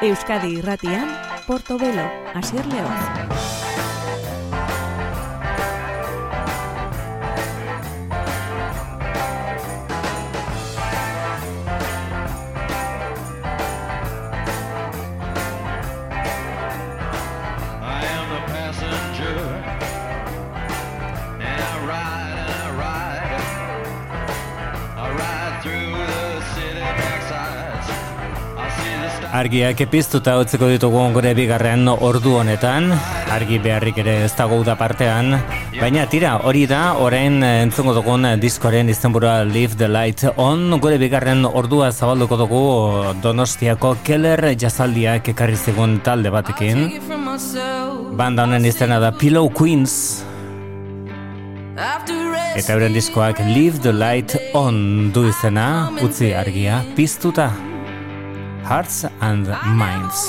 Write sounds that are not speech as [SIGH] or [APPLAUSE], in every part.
Euskadi Irratian, Portobelo, Asier León. Argiak epiztuta utziko ditugu gure bigarren ordu honetan, argi beharrik ere ez dago da partean, baina tira, hori da, orain entzungo dugun diskoren izenburua Leave the Light On, gure bigarren ordua zabalduko dugu Donostiako Keller jazaldiak ekarri zigun talde batekin. Banda honen izena da Pillow Queens. Eta euren diskoak Leave the Light On du izena, utzi argia, piztuta. Hearts and minds.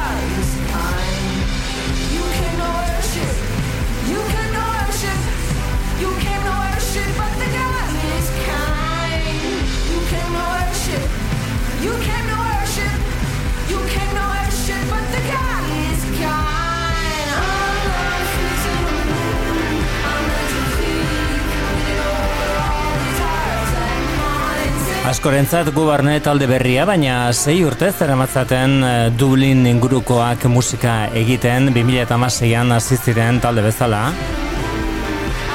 askorentzat gu barne talde berria, baina sei urte zer amatzaten eh, Dublin ingurukoak musika egiten 2006an aziziren talde bezala.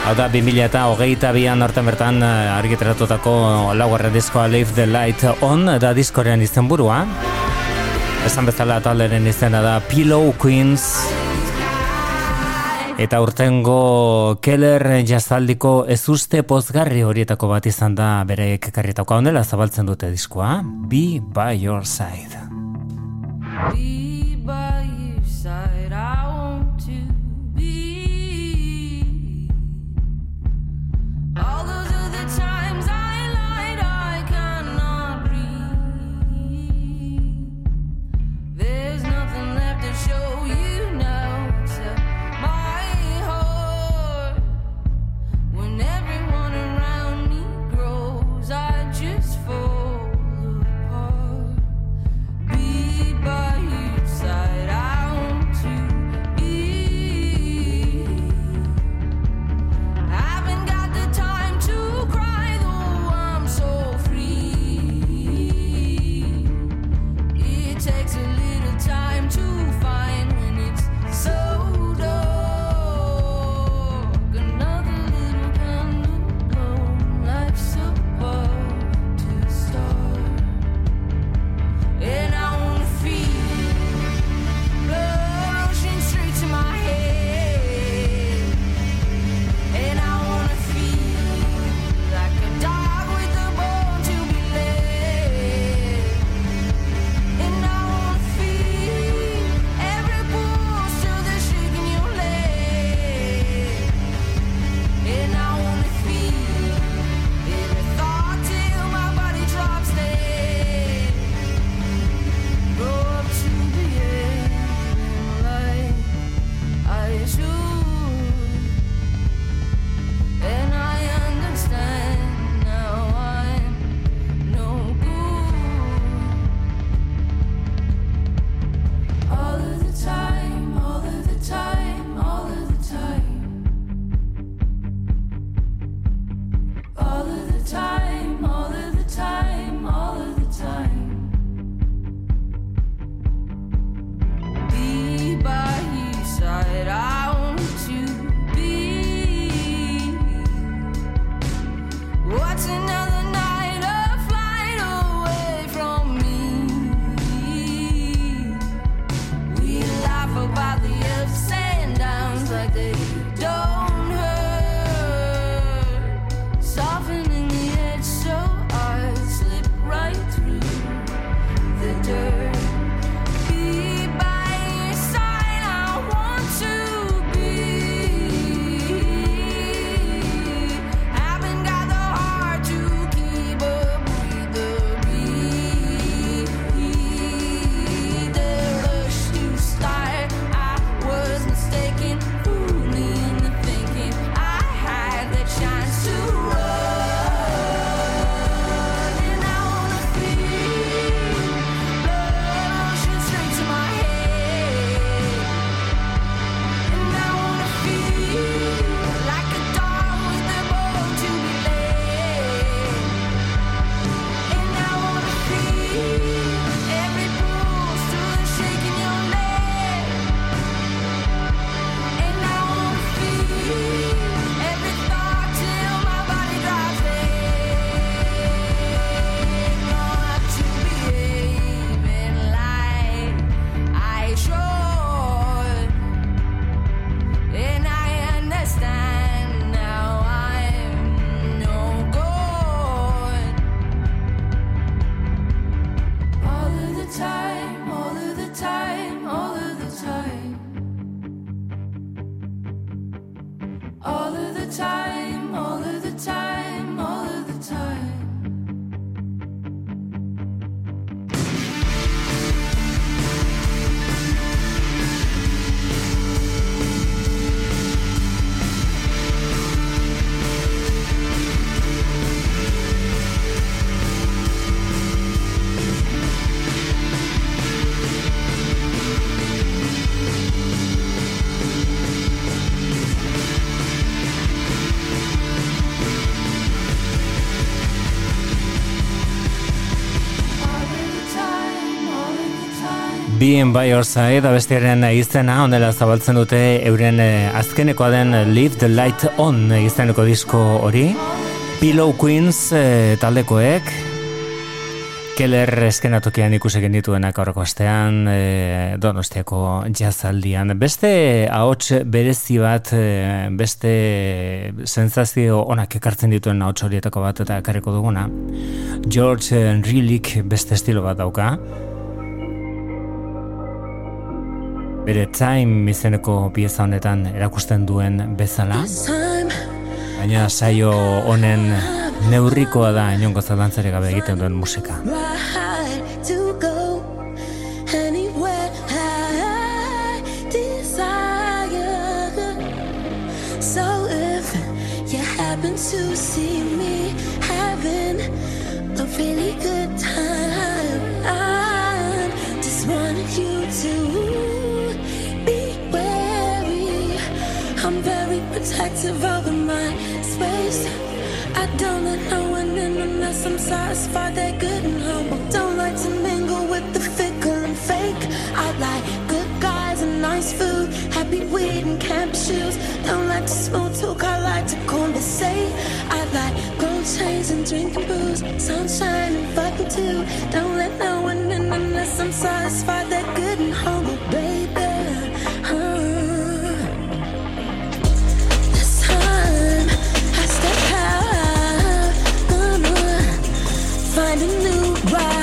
Hau da, 2008 bian hartan bertan eh, argiteratutako laugarren diskoa Leave the Light On da diskorean izen burua. Esan bezala talderen izena da Pillow Queens. Eta urtengo Keller jazaldiko ezuste pozgarri horietako bat izan da bere kekarrietako ondela zabaltzen dute diskoa. Be by your side. Be by your side, I want to be all Being by your side, abestiaren izena, onela zabaltzen dute euren eh, azkenekoa den Leave the Light On izeneko disko hori. Pillow Queens e, taldekoek, Keller eskenatokian ikusi genituenak aurreko astean, e, donostiako jazaldian. Beste ahots berezi bat, beste sensazio onak ekartzen dituen ahots horietako bat eta ekarriko duguna. George Enrilik beste estilo bat dauka. Bere time izeneko pieza honetan erakusten duen bezala. Baina saio honen neurrikoa da inongo zalantzare gabe egiten duen musika. to see me having a really good over my space. I don't let no one in unless I'm satisfied they're good and humble. Don't like to mingle with the fickle and fake. I like good guys and nice food, happy weed and camp shoes. Don't like to small talk, I like to conversate. I like gold chains and drinking booze, sunshine and fucking too. Don't let no one in unless I'm satisfied they're good and humble, baby. New ride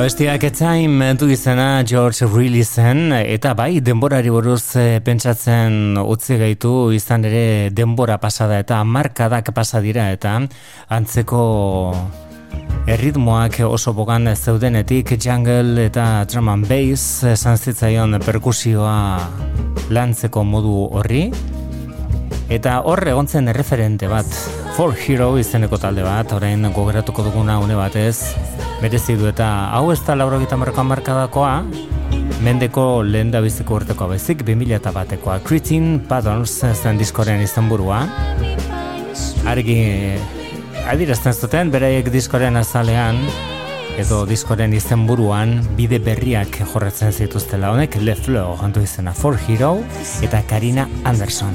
Abestiak etzain mentu izena George Reilly zen, eta bai, denborari buruz eh, pentsatzen utzi gaitu izan ere denbora pasada eta markadak pasa dira eta antzeko erritmoak oso bogan zeudenetik jungle eta drum and bass esan zitzaion perkusioa lantzeko modu horri. Eta hor egontzen erreferente bat, For Hero izeneko talde bat, orain gogoratuko duguna une batez, merezi du eta hau ez da lauro gita markoan markadakoa, mendeko lehen da biziko urteko bezik, 2000 eta batekoa, Cretin Patterns zen diskoren izan burua, argi adirazten zuten, beraiek diskoren azalean, edo diskoren izen bide berriak jorretzen zituztela honek Le Fleur handu izena For Hero eta Karina Anderson.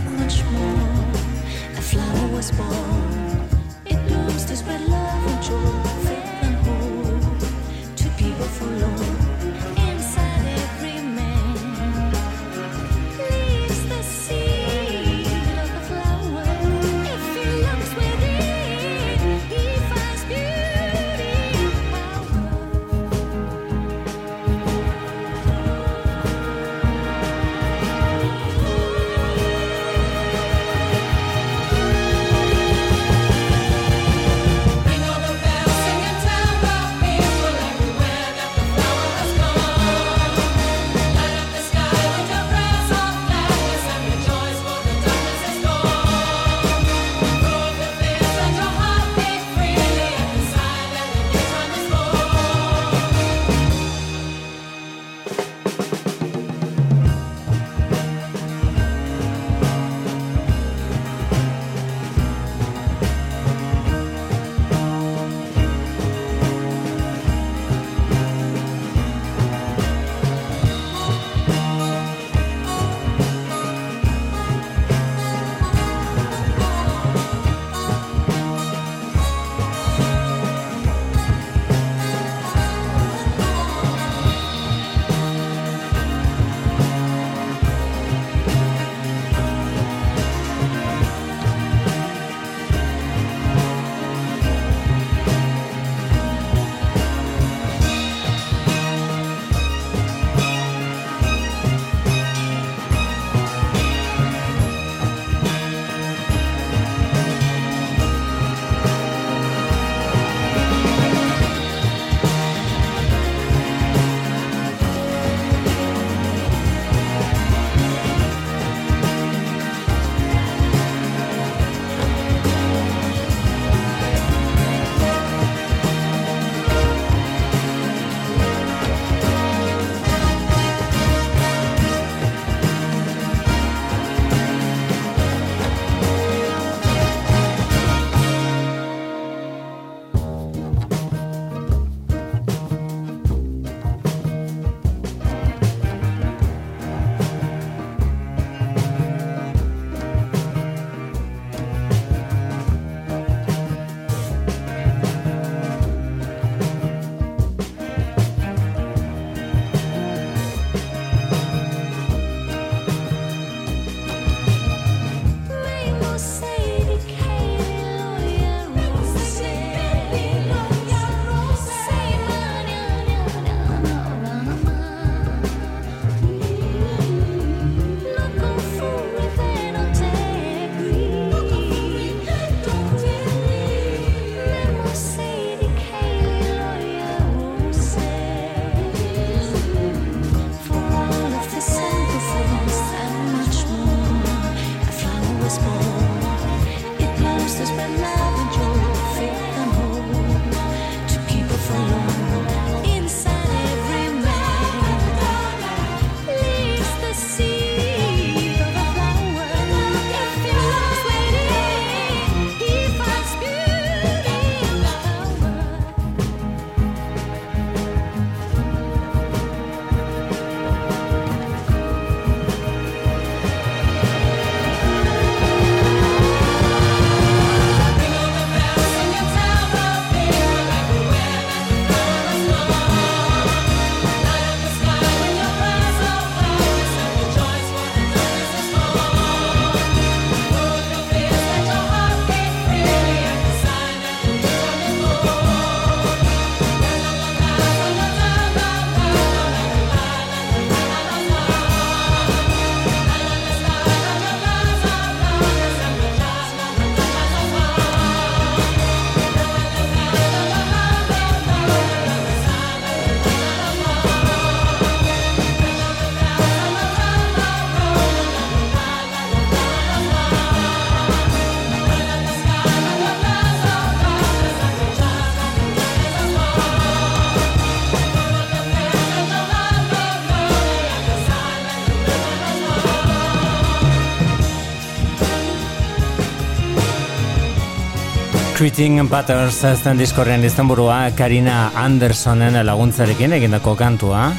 Creating Patterns ezten diskorrean burua Karina Andersonen laguntzarekin egindako kantua.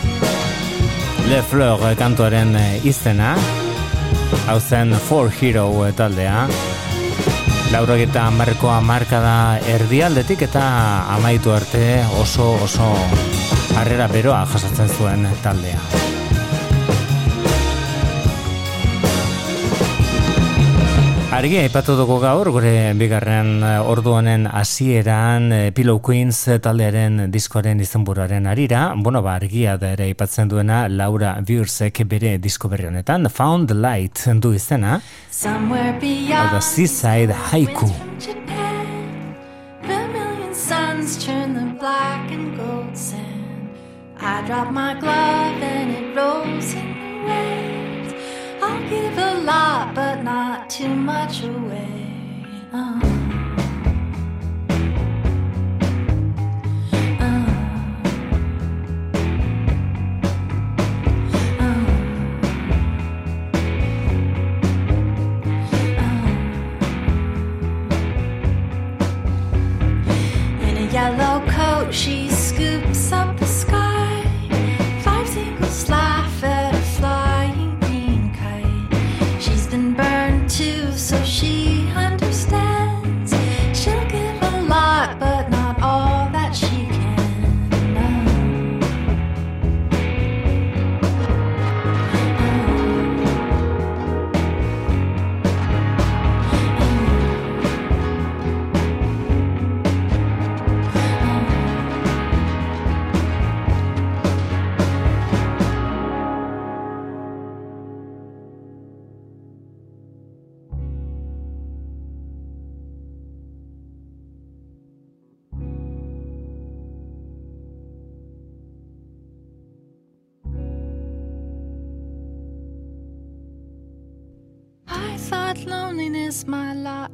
Le Fleur kantuaren izena. Hau zen For Hero taldea. Laurogeta markoa marka da erdialdetik eta amaitu arte oso oso harrera beroa jasatzen zuen taldea. Argi, aipatu dugu gaur, gure bigarren eh, ordu honen hasieran eh, Pillow Queens taldearen diskoaren izenburuaren arira, bueno, ba, argia da ere aipatzen duena Laura Bursek bere disko berri honetan, Found the Light du izena, hau da Seaside Haiku. I drop my glove and it rolls in the rain I'll give a lot, but not too much away. Uh. uh. uh. yellow coat, she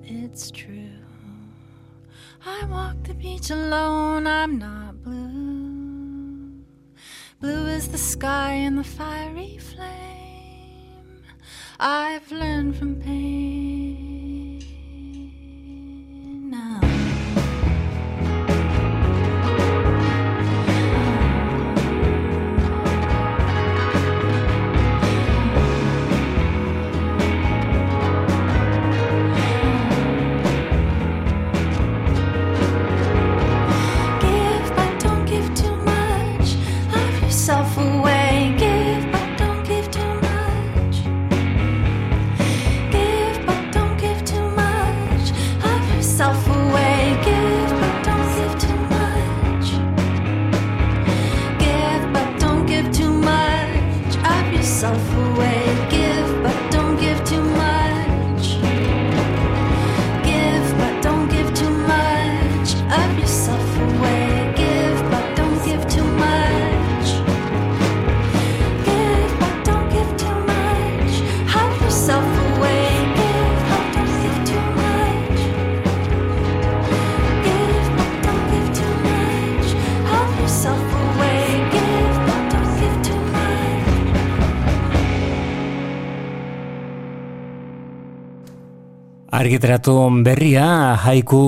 it's true. I walk the beach alone, I'm not blue. Blue is the sky and the fiery flame. I've learned from pain Argiteratu berria, haiku,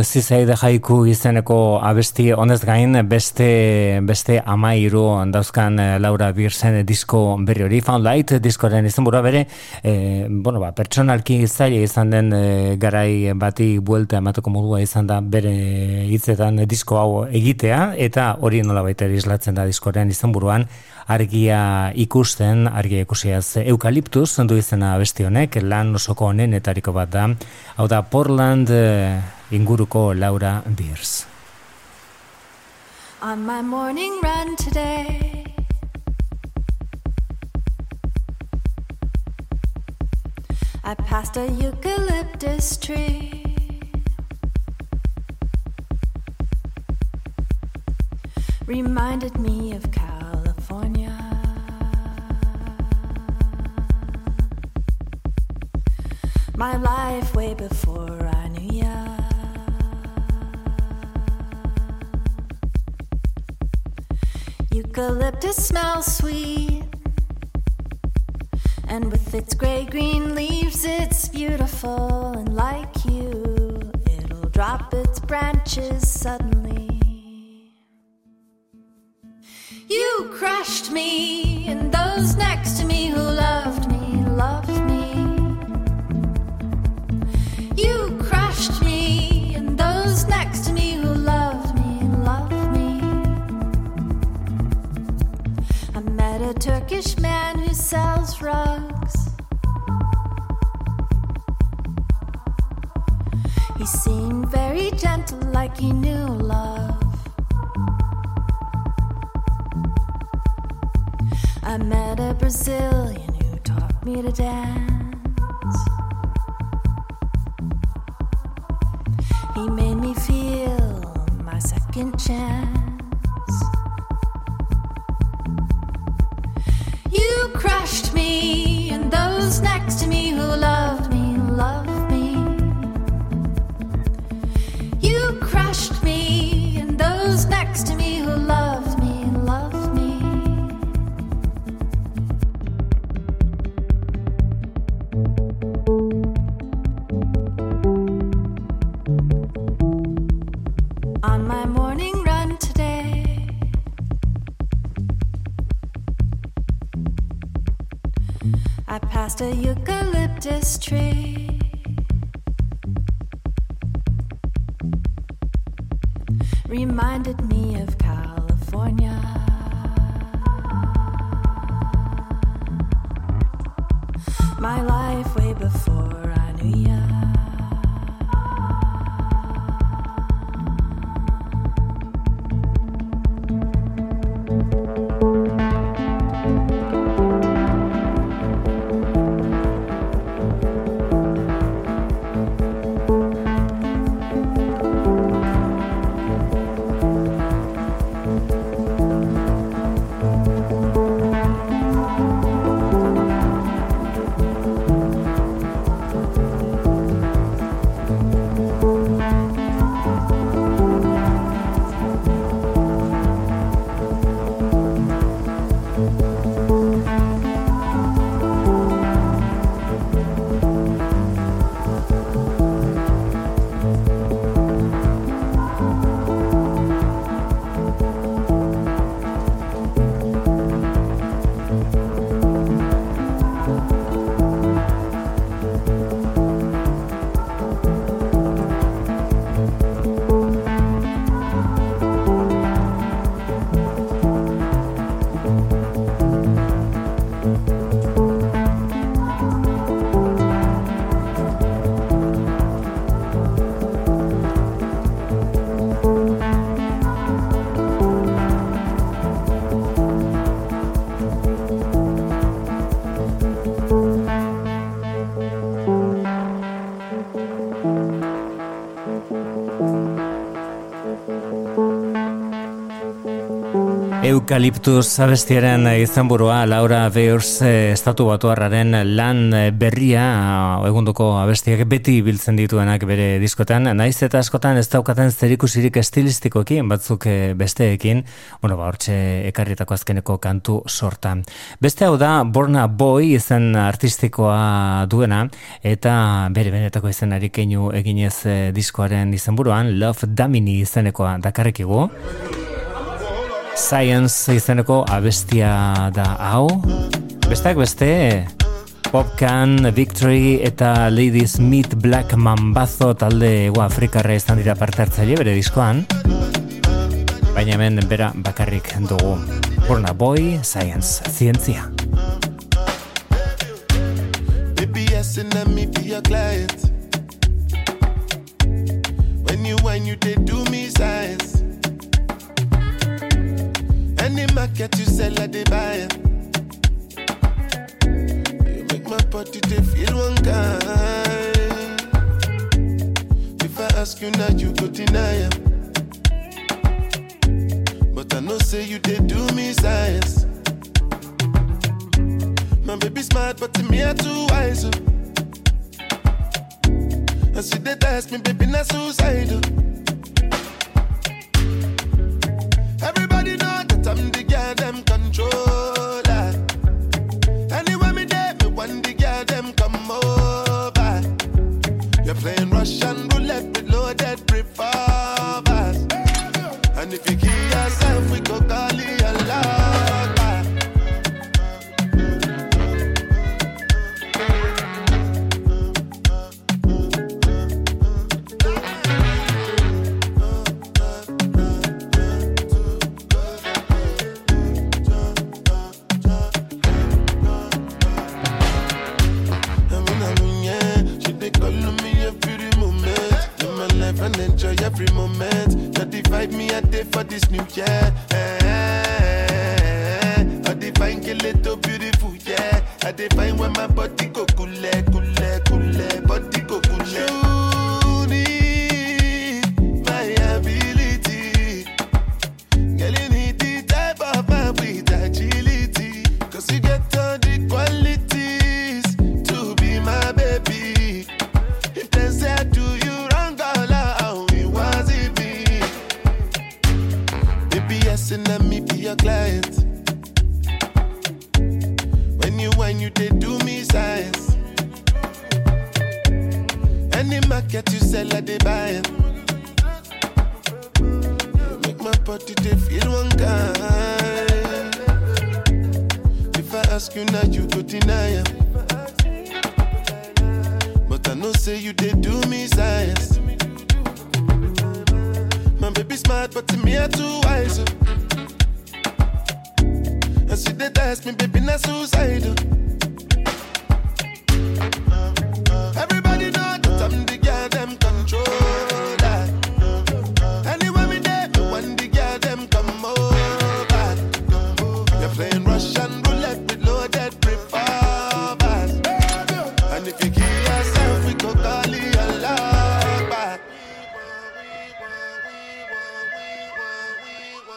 zizaide haiku izeneko abesti honez gain, beste, beste amairu dauzkan eh, Laura Birsen disko berri hori, Found Light diskoren izan bere, e, bueno, ba, pertsonalki zaila izan den e, garai bati buelta emateko modua izan da bere hitzetan disko hau egitea, eta hori nola baita islatzen da diskoren izan buruan, argia ikusten, argia ikusiaz eukaliptuz, zendu izena besti honek, lan osoko honenetariko bat da, hau da Portland uh, inguruko Laura Beers. On my morning run today I passed a eucalyptus tree Reminded me of California My life way before I knew ya. Eucalyptus smells sweet, and with its gray green leaves, it's beautiful. And like you, it'll drop its branches suddenly. You crushed me, and those next to me who loved me, loved me. You crushed me, and those next to me who loved me, loved me. I met a Turkish man who sells rugs. He seemed very gentle, like he knew love. Brazilian who taught me to dance. He made me feel my second chance. Eukaliptus abestiaren izenburua Laura Beers eh, estatu batuarraren lan berria eh, egunduko abestiak beti biltzen dituenak bere diskotan, naiz eta askotan ez daukaten zerikusirik estilistikoekin batzuk eh, besteekin, bueno, ba, hortxe ekarritako azkeneko kantu sorta. Beste hau da Borna Boy izen artistikoa duena eta bere benetako izenari keinu eginez diskoaren izenburuan Love Damini izenekoa dakarrekigu. Science izeneko abestia da hau. Besteak beste, Popcan, Victory eta Lady Smith Black Mambazo talde ego Afrikarra izan dira parte hartzaile bere diskoan. Baina hemen bera bakarrik dugu. Burna Boy, Science, zientzia. And me be your client. When you whine, you they do me size. Any market you sell, I they buy. You make my body they feel one kind. If I ask you now, you go deny. But I know say you they do me science. My baby smart, but to me I too wise. oh. And she they test me, baby, not suicidal. Everybody I'm the girl them controller.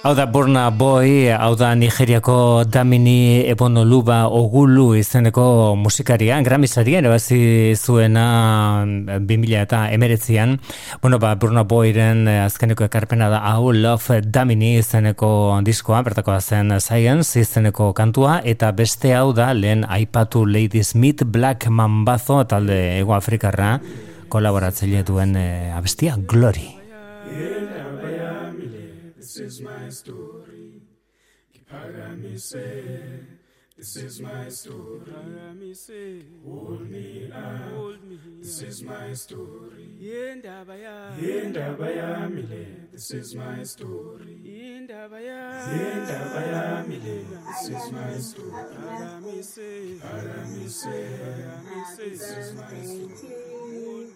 Hau da Burna Boy, hau da Nigeriako Damini Ebonoluba Ogulu izeneko musikaria, Grammy saria erabazi zuena 2000 eta emeretzian. Bueno, ba, Burna Boyren eh, azkeneko ekarpena da hau Love Damini izeneko diskoa, bertakoa zen Science izeneko kantua, eta beste hau da lehen aipatu Lady Smith Black Mambazo talde Ego Afrikarra kolaboratzaile duen eh, abestia Glory. This is my story. Kipagamise. This is my story. Kipagamise. Hold me up. Hold me this is my story. Yendaba yami. Yendaba yami le. This is my story. Yendaba yami. Yendaba yami le. This is my story. Kipagamise. Kipagamise. This is my story.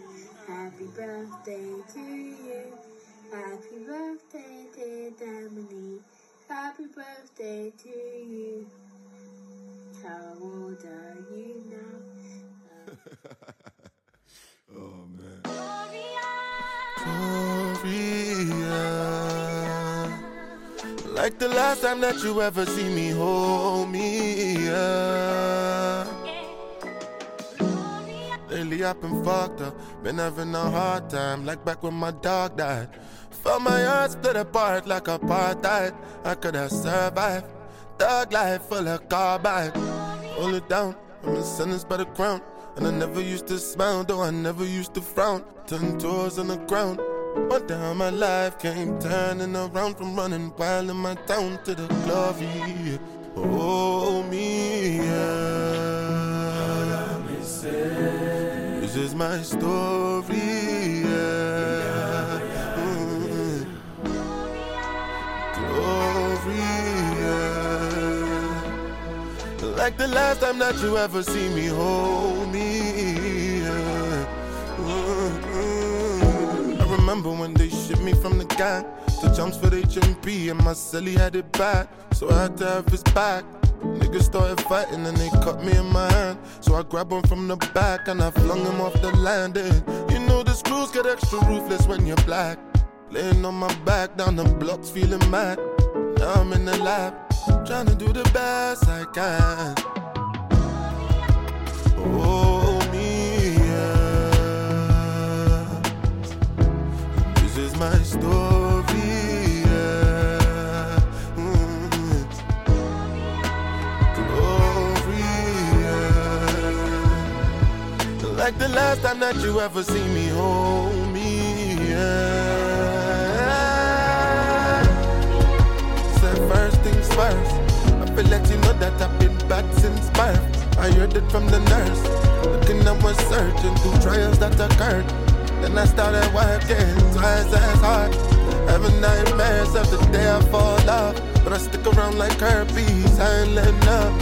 Happy birthday to you dear Dominique. Happy birthday to you. How old are you now? [LAUGHS] Oh, man. Gloria. Gloria. Like the last time that you ever see me hold me. up. Lately I've been fucked up, been having a hard time, like back when my dog died. Felt my heart split apart like apartheid. I could have survived. Thug life full of carbide. Hold it down, I'm a sentence by the crown. And I never used to smile, though I never used to frown. Ten toes on the ground. Day how my life came turning around from running wild in my town to the glory. Oh, me, yeah. This is my story, Like the last time that you ever see me hold me, yeah. Mm. I remember when they shipped me from the gang to jumps for HMP and my celly had it bad, so I had to have his back. Niggas started fighting and they cut me in my hand. So I grabbed him from the back and I flung him off the landing. You know the screws get extra ruthless when you're black. Laying on my back down the blocks, feeling mad. Now I'm in the lab, trying to do the best I can. Oh, me, yeah. This is my story, yeah. Mm. Glory, yeah. Like the last time that you ever see me hold me, yeah. Heard it from the nurse. Looking up was searching through trials that occurred. Then I started working twice as hard. Having nightmares of the day I fall off. But I stick around like herpes, I letting up.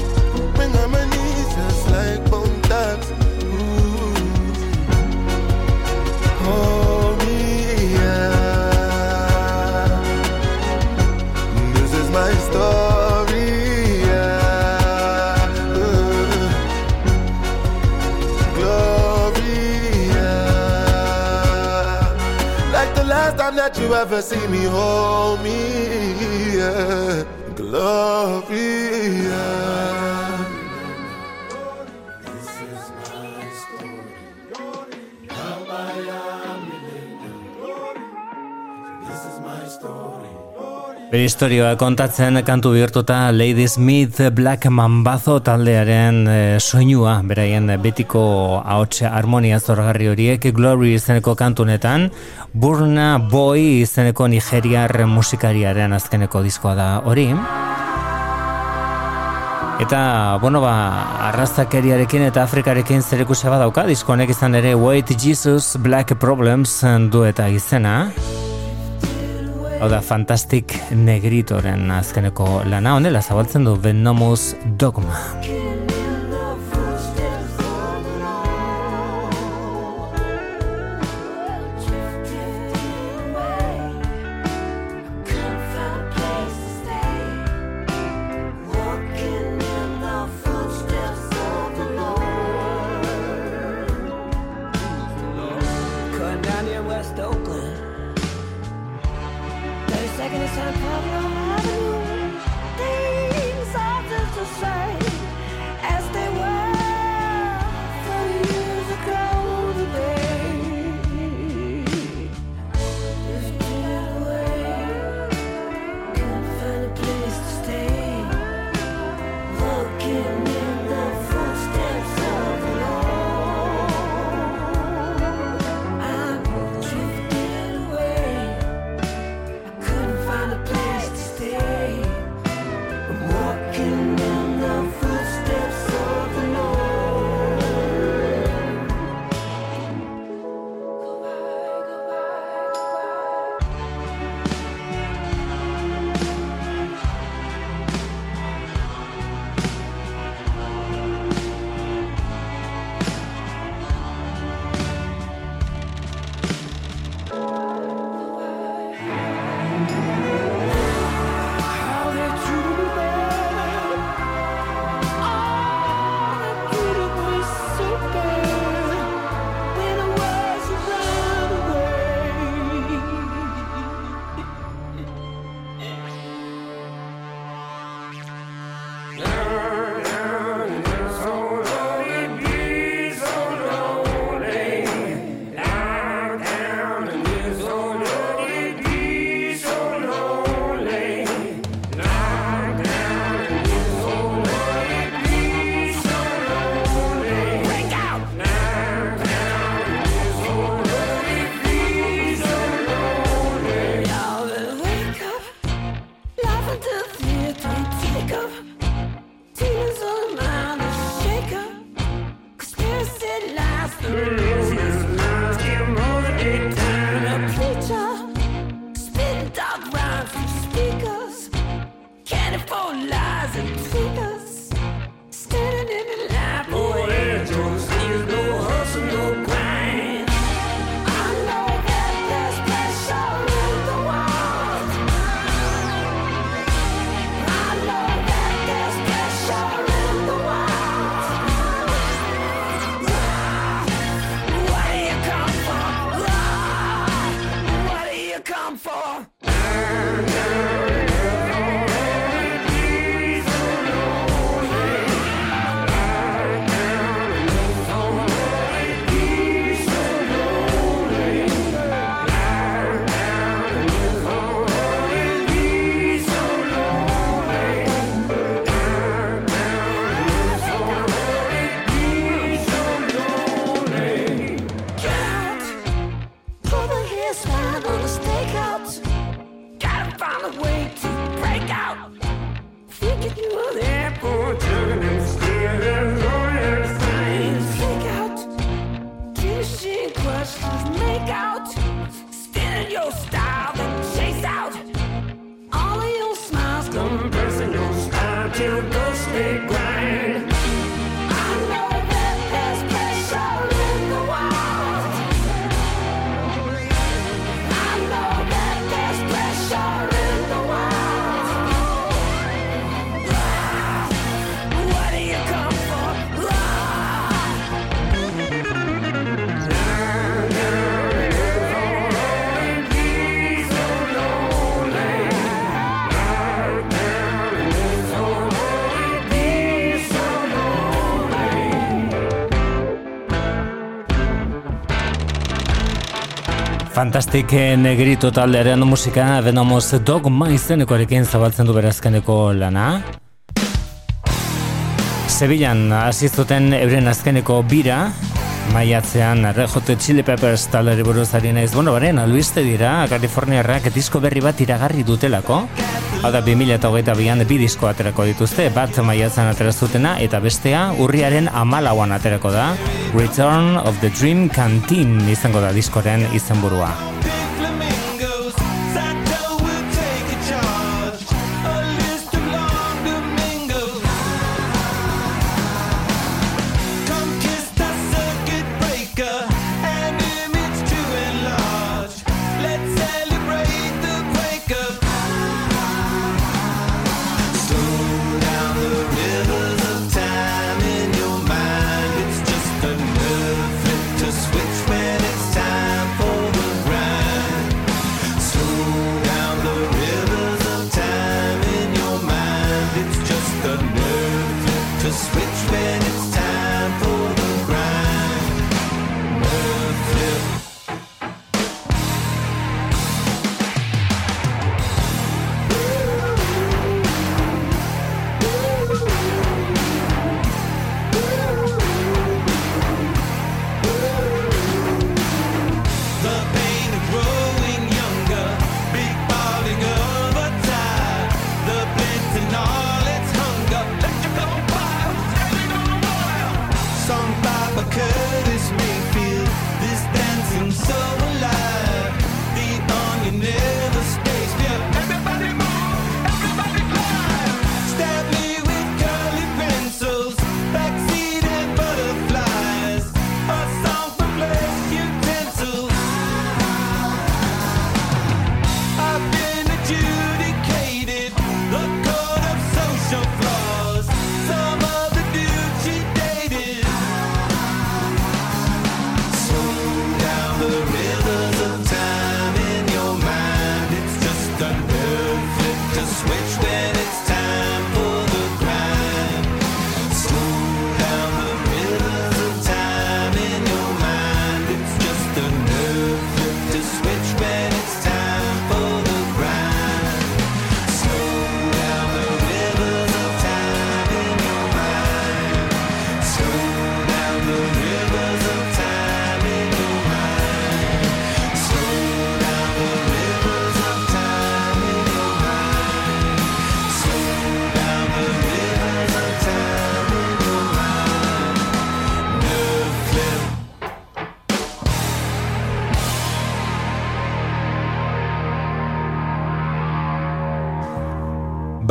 Bring on my knees just like bone thugs. Ooh. Me, yeah. This is my story, time that you ever see me, hold me, yeah. Glory, yeah. Bere historioa kontatzen kantu bihurtuta Lady Smith Black Mambazo taldearen e, soinua, beraien betiko ahots harmonia zorgarri horiek Glory izeneko kantunetan, Burna Boy izeneko Nigeriar musikariaren azkeneko diskoa da hori. Eta, bueno, ba, arrazakeriarekin eta Afrikarekin zerikusia badauka, disko honek izan ere White Jesus Black Problems du eta izena. Hau da, Fantastic Negritoren azkeneko lana honela zabaltzen du Venomous Dogma. Fantastic Negrito taldearen musika Venomous Dogma izenekoarekin zabaltzen du berazkeneko lana. Sevillan hasi zuten euren azkeneko bira, maiatzean Red Hot Chili Peppers taldeari buruz ari naiz. Bueno, baren, albiste dira, Kaliforniarrak disko berri bat iragarri dutelako. Hau da, 2008an bi disko aterako dituzte, bat maiatzen atera zutena, eta bestea urriaren amalauan aterako da. Return of the Dream Canteen izango da diskoren izenburua.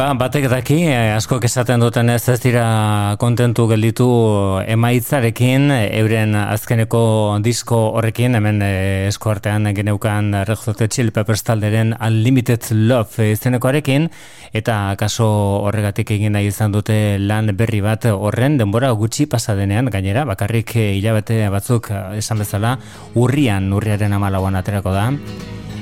Ba, batek daki, eh, askok esaten duten ez ez dira kontentu gelditu emaitzarekin, eh, euren azkeneko disko horrekin, hemen eh, esko artean geneukan Red Hot Chili Peppers talderen Unlimited Love izenekoarekin, eta kaso horregatik egin nahi izan dute lan berri bat horren denbora gutxi pasadenean, gainera, bakarrik eh, hilabete batzuk eh, esan bezala, urrian, urriaren amalauan aterako da,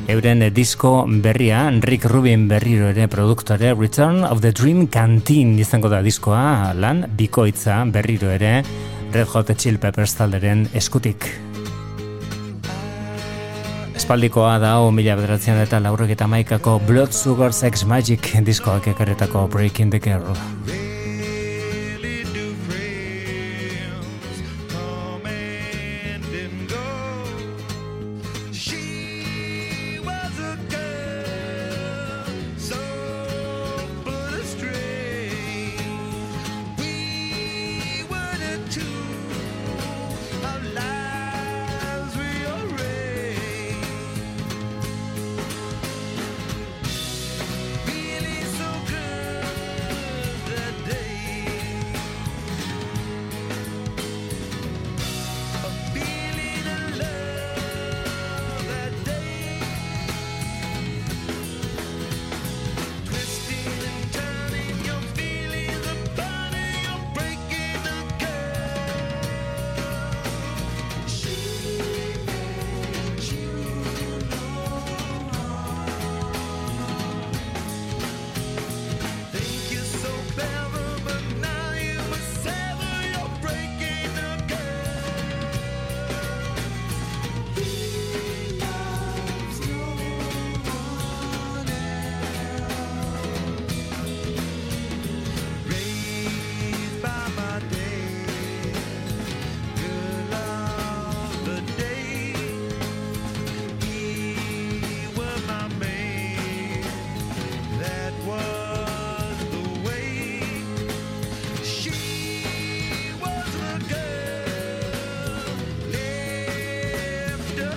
Euren disko berria, Rick Rubin berriro ere produktore, Return of the Dream Canteen izango da diskoa, lan bikoitza berriro ere, Red Hot Chili Peppers talderen eskutik. Espaldikoa da o mila bederatzean eta laurek eta maikako Blood Sugar Sex Magic diskoak ekarretako Breaking the Girl.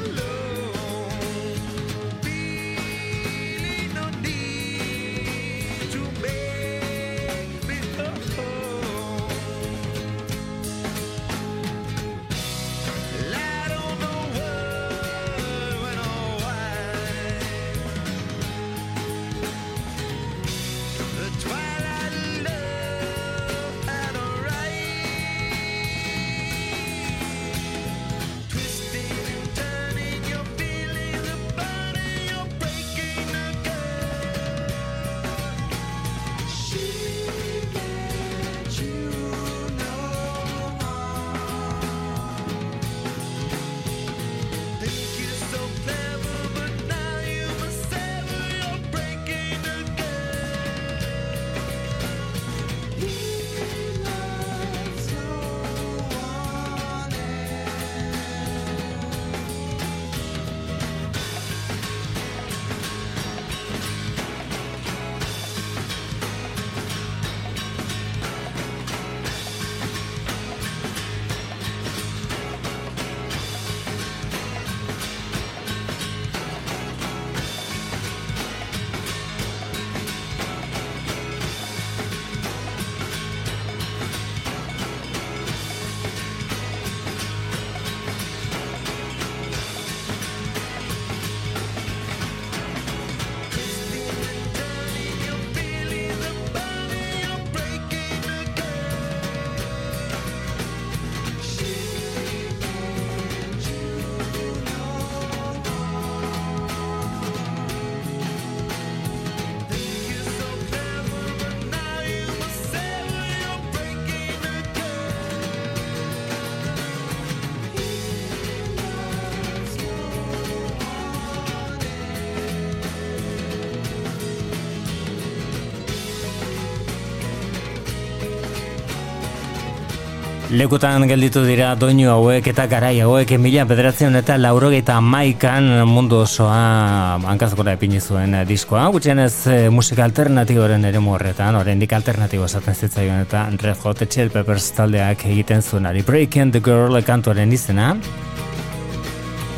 alone. Lekutan gelditu dira doinu hauek eta garai hauek mila bederatzen eta laurogeita maikan mundu osoa hankazkora epini zuen eh, diskoa. Gutxienez eh, musika alternatiboren ere horretan, oraindik alternatibo esaten zitzaion eta Red Hot Chili Peppers taldeak egiten zuen ari. Breaking the Girl kantuaren izena.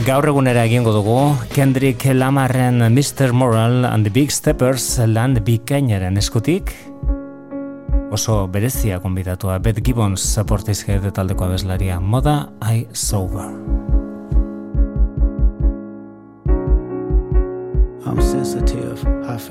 Gaur egunera egingo dugu, Kendrick Lamarren Mr. Moral and the Big Steppers land bikainaren eskutik, oso berezia konbidatua Beth Gibbons zaportizke taldeko abeslaria Moda I Sober.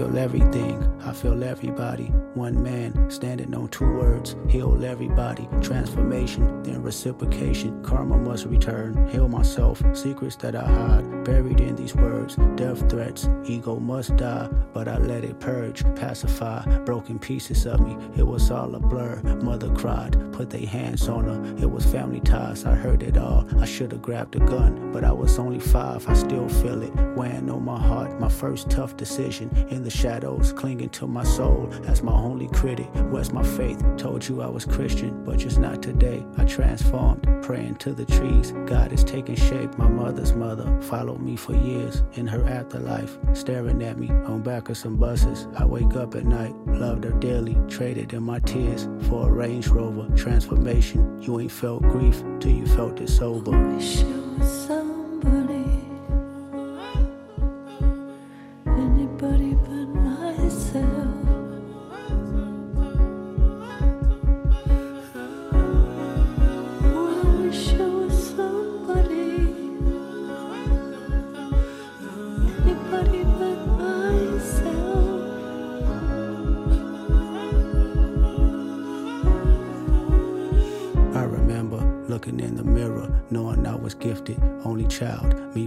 Feel everything. I feel everybody. One man standing on two words. Heal everybody. Transformation, then reciprocation. Karma must return. Heal myself. Secrets that I hide. Buried in these words. Death threats. Ego must die. But I let it purge. Pacify. Broken pieces of me. It was all a blur. Mother cried. Put their hands on her. It was family ties. I heard it all. I should have grabbed a gun. But I was only five. I still feel it. Weighing on my heart. My first tough decision. In the shadows. Clinging to my soul. As my only critic. Where's my faith? Told you I was Christian. But just not today. I transformed. Praying to the trees. God is taking shape. My mother's mother followed me for years. In her afterlife. Staring at me on back of some buses. I wake up at night. Loved her dearly. Traded in my tears for a Range Rover. Transformation. You ain't felt grief till you felt it sober.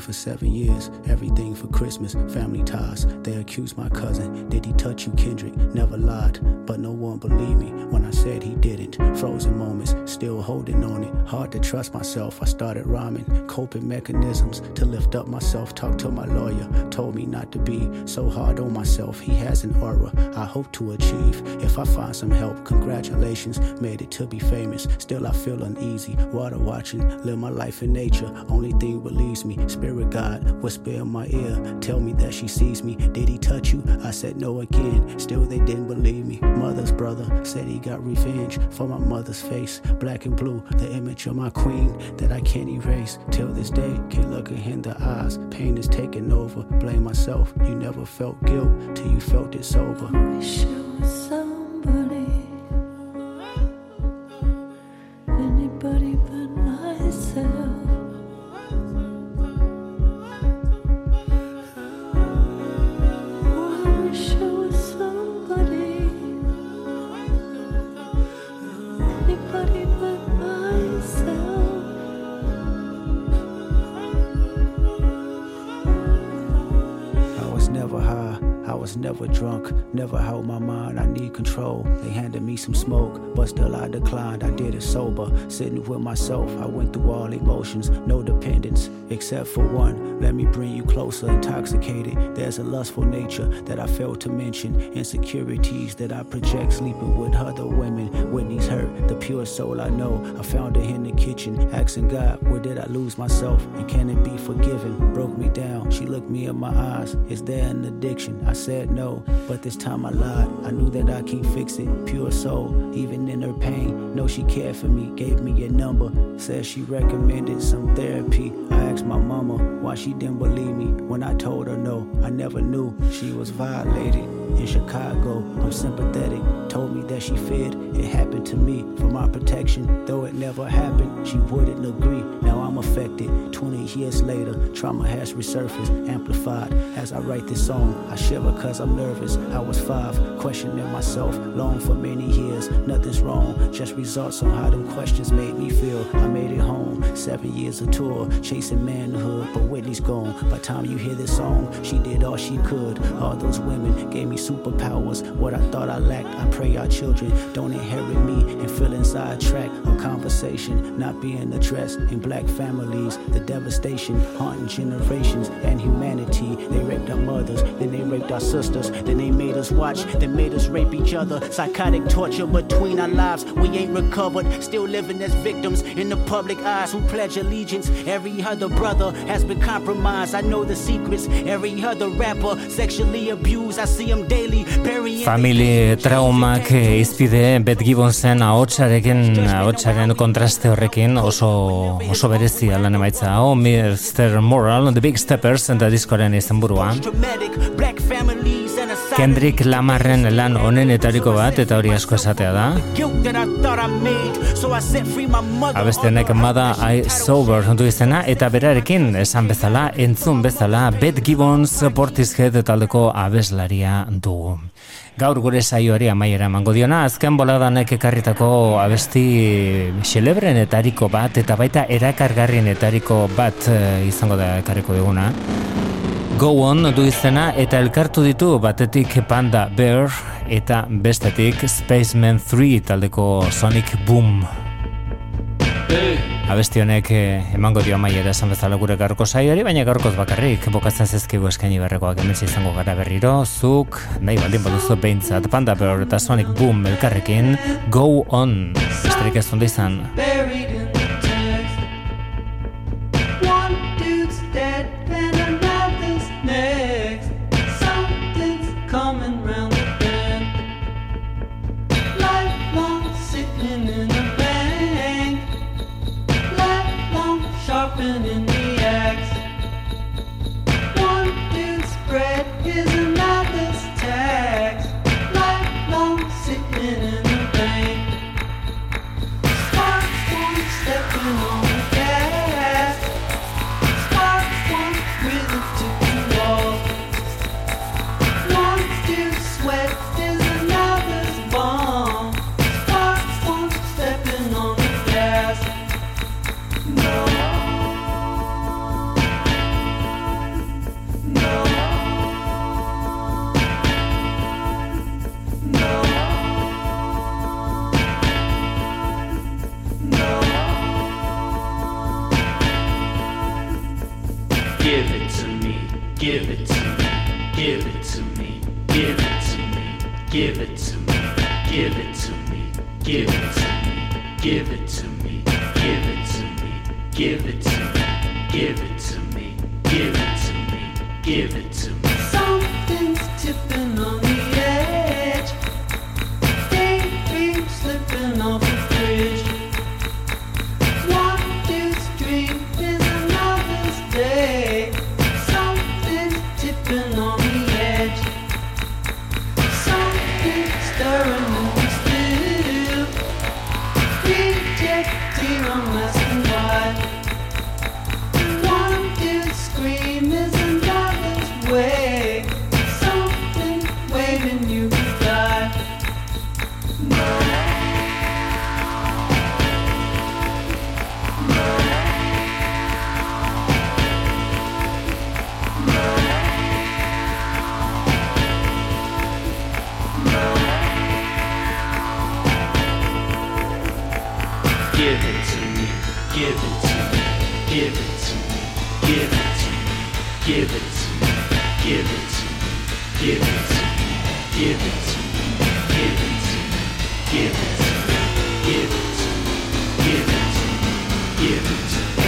For seven years, everything for Christmas, family ties. They accused my cousin, did he touch you, Kendrick? Never lied, but no one believed me when I said he didn't. Frozen moments, still holding on it. Hard to trust myself, I started rhyming, coping mechanisms to lift up myself. Talked to my lawyer, told me not to be so hard on myself. He has an aura I hope to achieve. If I find some help, congratulations, made it to be famous. Still, I feel uneasy. Water watching, live my life in nature. Only thing relieves me. Spirit God, whisper in my ear, tell me that she sees me. Did he touch you? I said no again. Still, they didn't believe me. Mother's brother said he got revenge for my mother's face. Black and blue, the image of my queen that I can't erase. Till this day, can't look her in the eyes. Pain is taking over. Blame myself. You never felt guilt till you felt it sober. Never drunk, never held my mind, I need control. They handed me some smoke, but still I declined, I did it sober. Sitting with myself, I went through all emotions, no dependence, except for one. Let me bring you closer, intoxicated. There's a lustful nature that I failed to mention, insecurities that I project sleeping with other women. Whitney's hurt, the pure soul I know. I found her in the kitchen, asking God, where did I lose myself? And can it be forgiven? Broke me down, she looked me in my eyes. Is there an addiction? I said no, but this time I lied. I knew that I can't fix it. Pure soul, even in her pain. Know she cared for me, gave me a number. Said she recommended some therapy. I asked my mama why she didn't believe me when I told her no. I never knew she was violated. In Chicago, I'm sympathetic. Told me that she feared it happened to me for my protection. Though it never happened, she wouldn't agree. Now I'm affected. 20 years later, trauma has resurfaced, amplified. As I write this song, I shiver cause I'm nervous. I was five, questioning myself, long for many years. Nothing's wrong, just results on how them questions made me feel. I made it home, seven years of tour, chasing manhood, but Whitney's gone. By time you hear this song, she did all she could. All those women gave me me superpowers. What I thought I lacked, I pray our children don't inherit me and feeling sidetracked. A conversation not being addressed in black families. The devastation haunting generations and humanity. They raped our mothers, then they raped our sisters, then they made us watch, then made us rape each other. Psychotic torture between our lives. We ain't recovered, still living as victims in the public eyes who pledge allegiance. Every other brother has been compromised. I know the secrets. Every other rapper sexually abused. I see them Famili traumak eh, izpide Bet Gibbonsen ahotsarekin ahotsaren kontraste horrekin oso oso berezia lan emaitza. Oh, Mr. Moral, The Big Steppers eta diskoaren izenburua. Kendrick Lamarren lan onenetariko bat eta hori asko esatea da. Abestenek Mada I Sober du izena eta berarekin esan bezala, entzun bezala, Bet Gibbons Portishead taldeko abeslaria dugu. Gaur gure saioari amaiera emango diona, azken boladanek ekarritako abesti xelebrenetariko bat eta baita erakargarrienetariko bat eh, izango da ekarriko duguna. Go On du izena eta elkartu ditu batetik Panda Bear eta bestetik Spaceman 3 taldeko Sonic Boom. Abesti honek eh, emango dio amaiera esan bezala gure gaurko saioari, baina gaurkoz bakarrik bokatzen zezkigu eskaini berrekoak hementsi izango gara berriro, zuk, nahi baldin baduzu behintzat, Panda Bear eta Sonic Boom elkarrekin, Go On, besterik ez izan. give it, give it, give it, give it, give it, give it, give it, give it.